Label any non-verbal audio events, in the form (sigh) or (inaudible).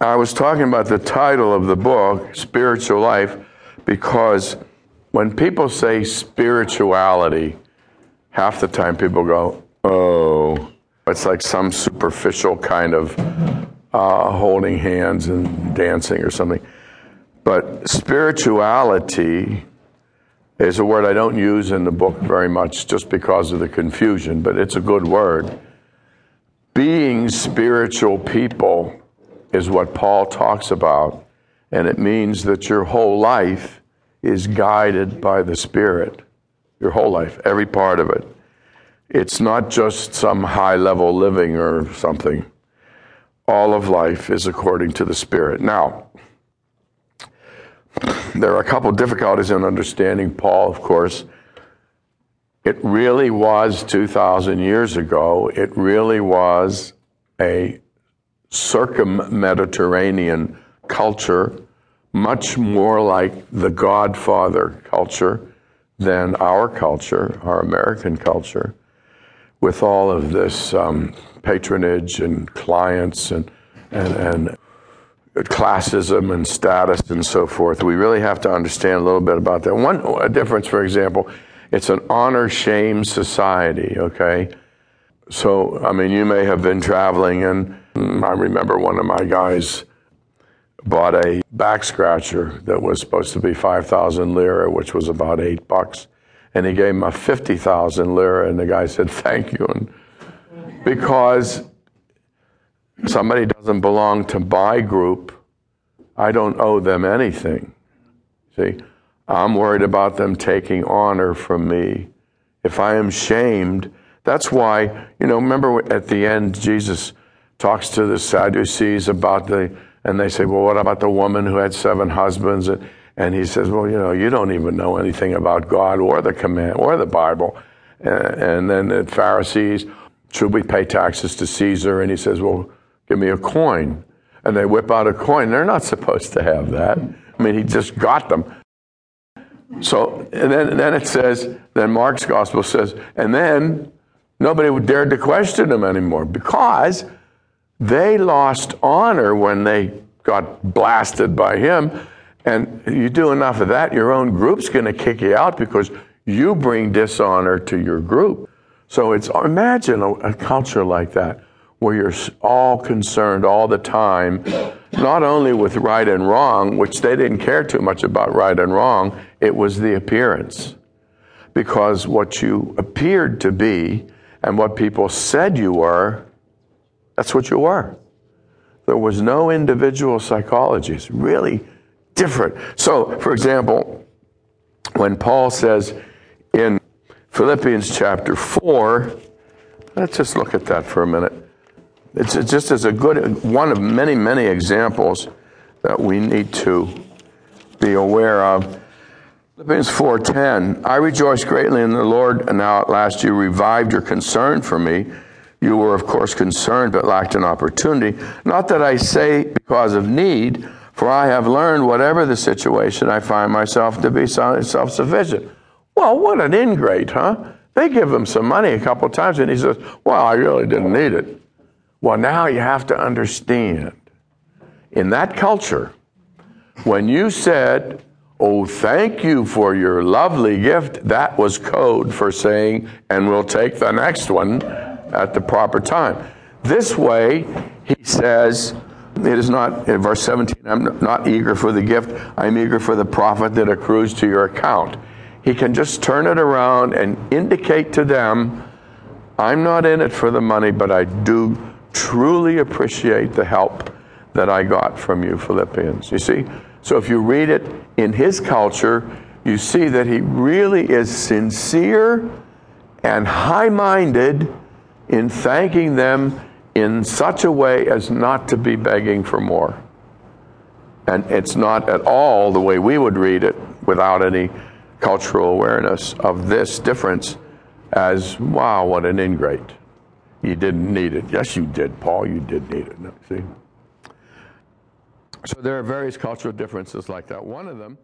I was talking about the title of the book, Spiritual Life, because when people say spirituality, half the time people go, oh, it's like some superficial kind of uh, holding hands and dancing or something. But spirituality is a word I don't use in the book very much just because of the confusion, but it's a good word. Being spiritual people is what Paul talks about, and it means that your whole life is guided by the Spirit. Your whole life, every part of it. It's not just some high level living or something. All of life is according to the Spirit. Now, (clears throat) there are a couple difficulties in understanding Paul, of course. It really was 2,000 years ago, it really was a circum-Mediterranean culture, much more like the Godfather culture than our culture, our American culture, with all of this um, patronage and clients and, and, and classism and status and so forth. We really have to understand a little bit about that. One difference, for example, it's an honor shame society, okay? So, I mean, you may have been traveling and I remember one of my guys bought a back scratcher that was supposed to be 5,000 lira, which was about eight bucks. And he gave him a 50,000 lira, and the guy said, Thank you. And because somebody doesn't belong to my group, I don't owe them anything. See, I'm worried about them taking honor from me. If I am shamed, that's why, you know, remember at the end, Jesus talks to the Sadducees about the, and they say, well, what about the woman who had seven husbands? And, he says, well, you know, you don't even know anything about God or the command or the Bible. And, and then the Pharisees, should we pay taxes to Caesar? And he says, well, give me a coin. And they whip out a coin. They're not supposed to have that. I mean, he just got them. So, and then, and then it says, then Mark's gospel says, and then nobody dared to question him anymore because they lost honor when they got blasted by him. And you do enough of that, your own group's going to kick you out because you bring dishonor to your group. So it's imagine a, a culture like that where you're all concerned all the time, not only with right and wrong, which they didn't care too much about right and wrong, it was the appearance. Because what you appeared to be and what people said you were that's what you were. There was no individual psychology. It's really different. So, for example, when Paul says in Philippians chapter 4, let's just look at that for a minute. It's just as a good one of many, many examples that we need to be aware of. Philippians 4:10 I rejoice greatly in the Lord and now at last you revived your concern for me you were, of course, concerned but lacked an opportunity. Not that I say because of need, for I have learned, whatever the situation, I find myself to be self sufficient. Well, what an ingrate, huh? They give him some money a couple times, and he says, Well, I really didn't need it. Well, now you have to understand in that culture, when you said, Oh, thank you for your lovely gift, that was code for saying, and we'll take the next one at the proper time. This way, he says, it is not, in verse 17, I'm not eager for the gift, I'm eager for the profit that accrues to your account. He can just turn it around and indicate to them, I'm not in it for the money, but I do truly appreciate the help that I got from you, Philippians. You see? So if you read it in his culture, you see that he really is sincere and high minded in thanking them in such a way as not to be begging for more. And it's not at all the way we would read it without any cultural awareness of this difference as, wow, what an ingrate. You didn't need it. Yes, you did, Paul. You did need it. See? So there are various cultural differences like that. One of them